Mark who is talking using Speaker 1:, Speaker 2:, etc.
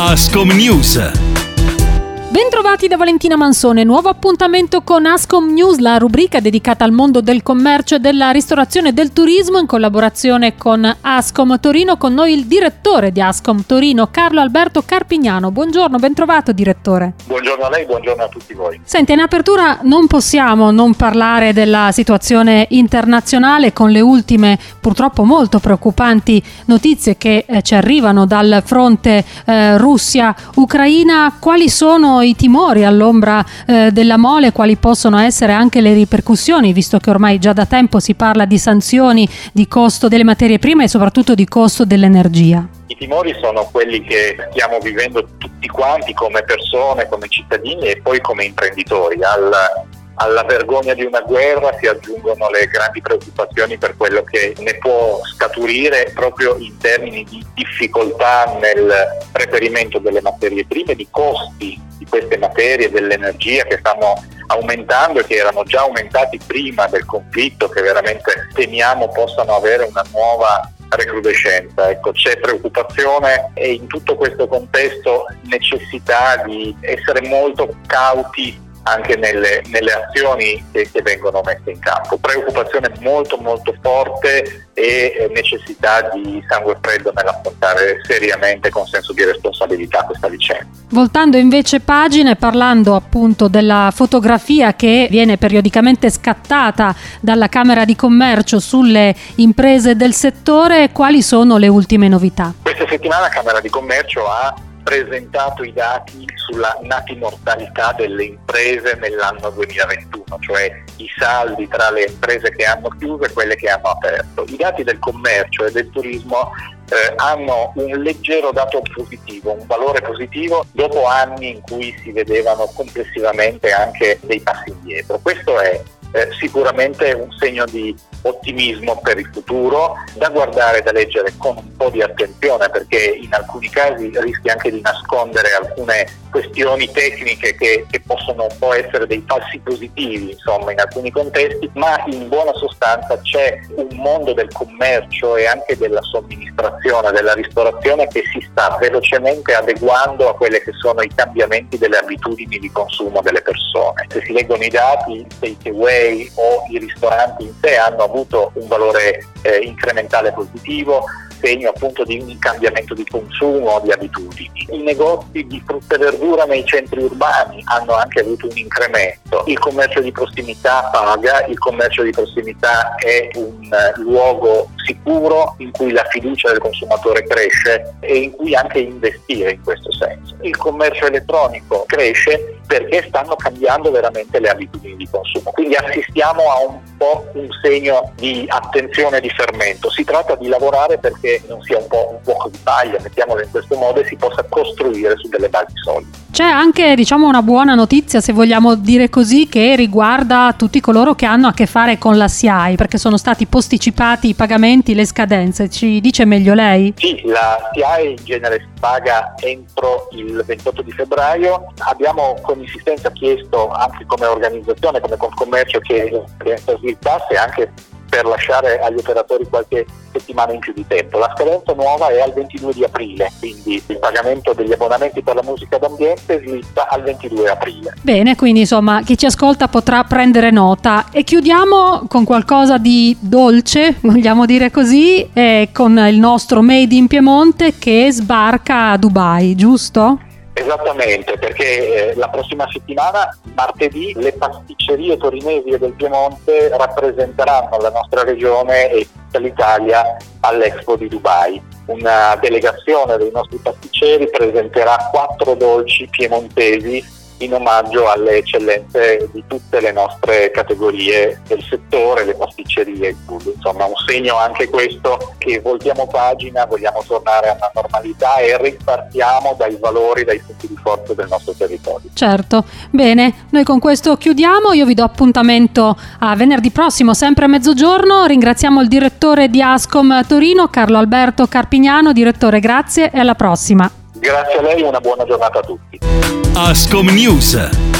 Speaker 1: Ascom News.
Speaker 2: Bentrovati da Valentina Mansone, nuovo appuntamento con Ascom News, la rubrica dedicata al mondo del commercio e della ristorazione e del turismo in collaborazione con Ascom Torino, con noi il direttore di Ascom Torino, Carlo Alberto Carpignano. Buongiorno, bentrovato direttore.
Speaker 3: Buongiorno a lei, buongiorno a tutti voi.
Speaker 2: Senti, in apertura non possiamo non parlare della situazione internazionale con le ultime purtroppo molto preoccupanti notizie che eh, ci arrivano dal fronte eh, Russia-Ucraina. Quali sono i timori all'ombra eh, della mole, quali possono essere anche le ripercussioni, visto che ormai già da tempo si parla di sanzioni, di costo delle materie prime e soprattutto di costo dell'energia.
Speaker 3: I timori sono quelli che stiamo vivendo tutti quanti come persone, come cittadini e poi come imprenditori. Al, alla vergogna di una guerra si aggiungono le grandi preoccupazioni per quello che ne può scaturire proprio in termini di difficoltà nel reperimento delle materie prime, di costi queste materie, dell'energia che stanno aumentando e che erano già aumentati prima del conflitto, che veramente temiamo possano avere una nuova recrudescenza. Ecco, c'è preoccupazione e in tutto questo contesto necessità di essere molto cauti anche nelle, nelle azioni che, che, vengono messe in campo. Preoccupazione molto molto forte e necessità di sangue freddo nell'affrontare seriamente con senso di responsabilità questa vicenda.
Speaker 2: Voltando invece pagina e parlando appunto della fotografia che viene periodicamente scattata dalla Camera di Commercio sulle imprese del settore, quali sono le ultime novità?
Speaker 3: Questa settimana la Camera di Commercio ha presentato i dati sulla natimortalità delle imprese nell'anno 2021, cioè i saldi tra le imprese che hanno chiuso e quelle che hanno aperto. I dati del commercio e del turismo eh, hanno un leggero dato positivo, un valore positivo dopo anni in cui si vedevano complessivamente anche dei passi indietro. Questo è eh, sicuramente un segno di ottimismo per il futuro, da guardare, da leggere con un po' di attenzione perché in alcuni casi rischia anche di nascondere alcune questioni tecniche che, che possono un po' essere dei falsi positivi insomma in alcuni contesti, ma in buona sostanza c'è un mondo del commercio e anche della somministrazione, della ristorazione che si sta velocemente adeguando a quelli che sono i cambiamenti delle abitudini di consumo delle persone. Se si leggono i dati, il takeaway o i ristoranti in sé hanno avuto un valore eh, incrementale positivo, segno appunto di un cambiamento di consumo, di abitudini. I negozi di frutta e verdura nei centri urbani hanno anche avuto un incremento. Il commercio di prossimità paga, il commercio di prossimità è un eh, luogo sicuro in cui la fiducia del consumatore cresce e in cui anche investire in questo senso. Il commercio elettronico cresce perché stanno cambiando veramente le abitudini di consumo. Quindi assistiamo a un po' un segno di attenzione e di fermento. Si tratta di lavorare perché non sia un po' un fuoco di paglia, mettiamolo in questo modo, e si possa costruire su delle basi solide.
Speaker 2: C'è anche diciamo, una buona notizia, se vogliamo dire così, che riguarda tutti coloro che hanno a che fare con la SIAI, perché sono stati posticipati i pagamenti, le scadenze. Ci dice meglio lei?
Speaker 3: Sì, la SIAI in genere si paga entro il 28 di febbraio. Abbiamo con insistenza chiesto anche come organizzazione, come Confcommercio, che l'esperienza sviluppasse anche per lasciare agli operatori qualche settimana in più di tempo. La scadenza nuova è al 22 di aprile, quindi il pagamento degli abbonamenti per la musica d'ambiente slitta al 22 aprile.
Speaker 2: Bene, quindi insomma chi ci ascolta potrà prendere nota e chiudiamo con qualcosa di dolce, vogliamo dire così, con il nostro Made in Piemonte che sbarca a Dubai, giusto?
Speaker 3: Esattamente, perché eh, la prossima settimana, martedì, le pasticcerie torinesi e del Piemonte rappresenteranno la nostra regione e tutta l'Italia all'Expo di Dubai. Una delegazione dei nostri pasticceri presenterà quattro dolci piemontesi in omaggio alle eccellenze di tutte le nostre categorie del settore, le pasticcerie segno anche questo che voltiamo pagina, vogliamo tornare a una normalità e ripartiamo dai valori, dai punti di forza del nostro territorio.
Speaker 2: Certo, bene, noi con questo chiudiamo, io vi do appuntamento a venerdì prossimo, sempre a mezzogiorno, ringraziamo il direttore di Ascom Torino, Carlo Alberto Carpignano, direttore grazie e alla prossima.
Speaker 3: Grazie a lei e una buona giornata a tutti.
Speaker 1: Ascom News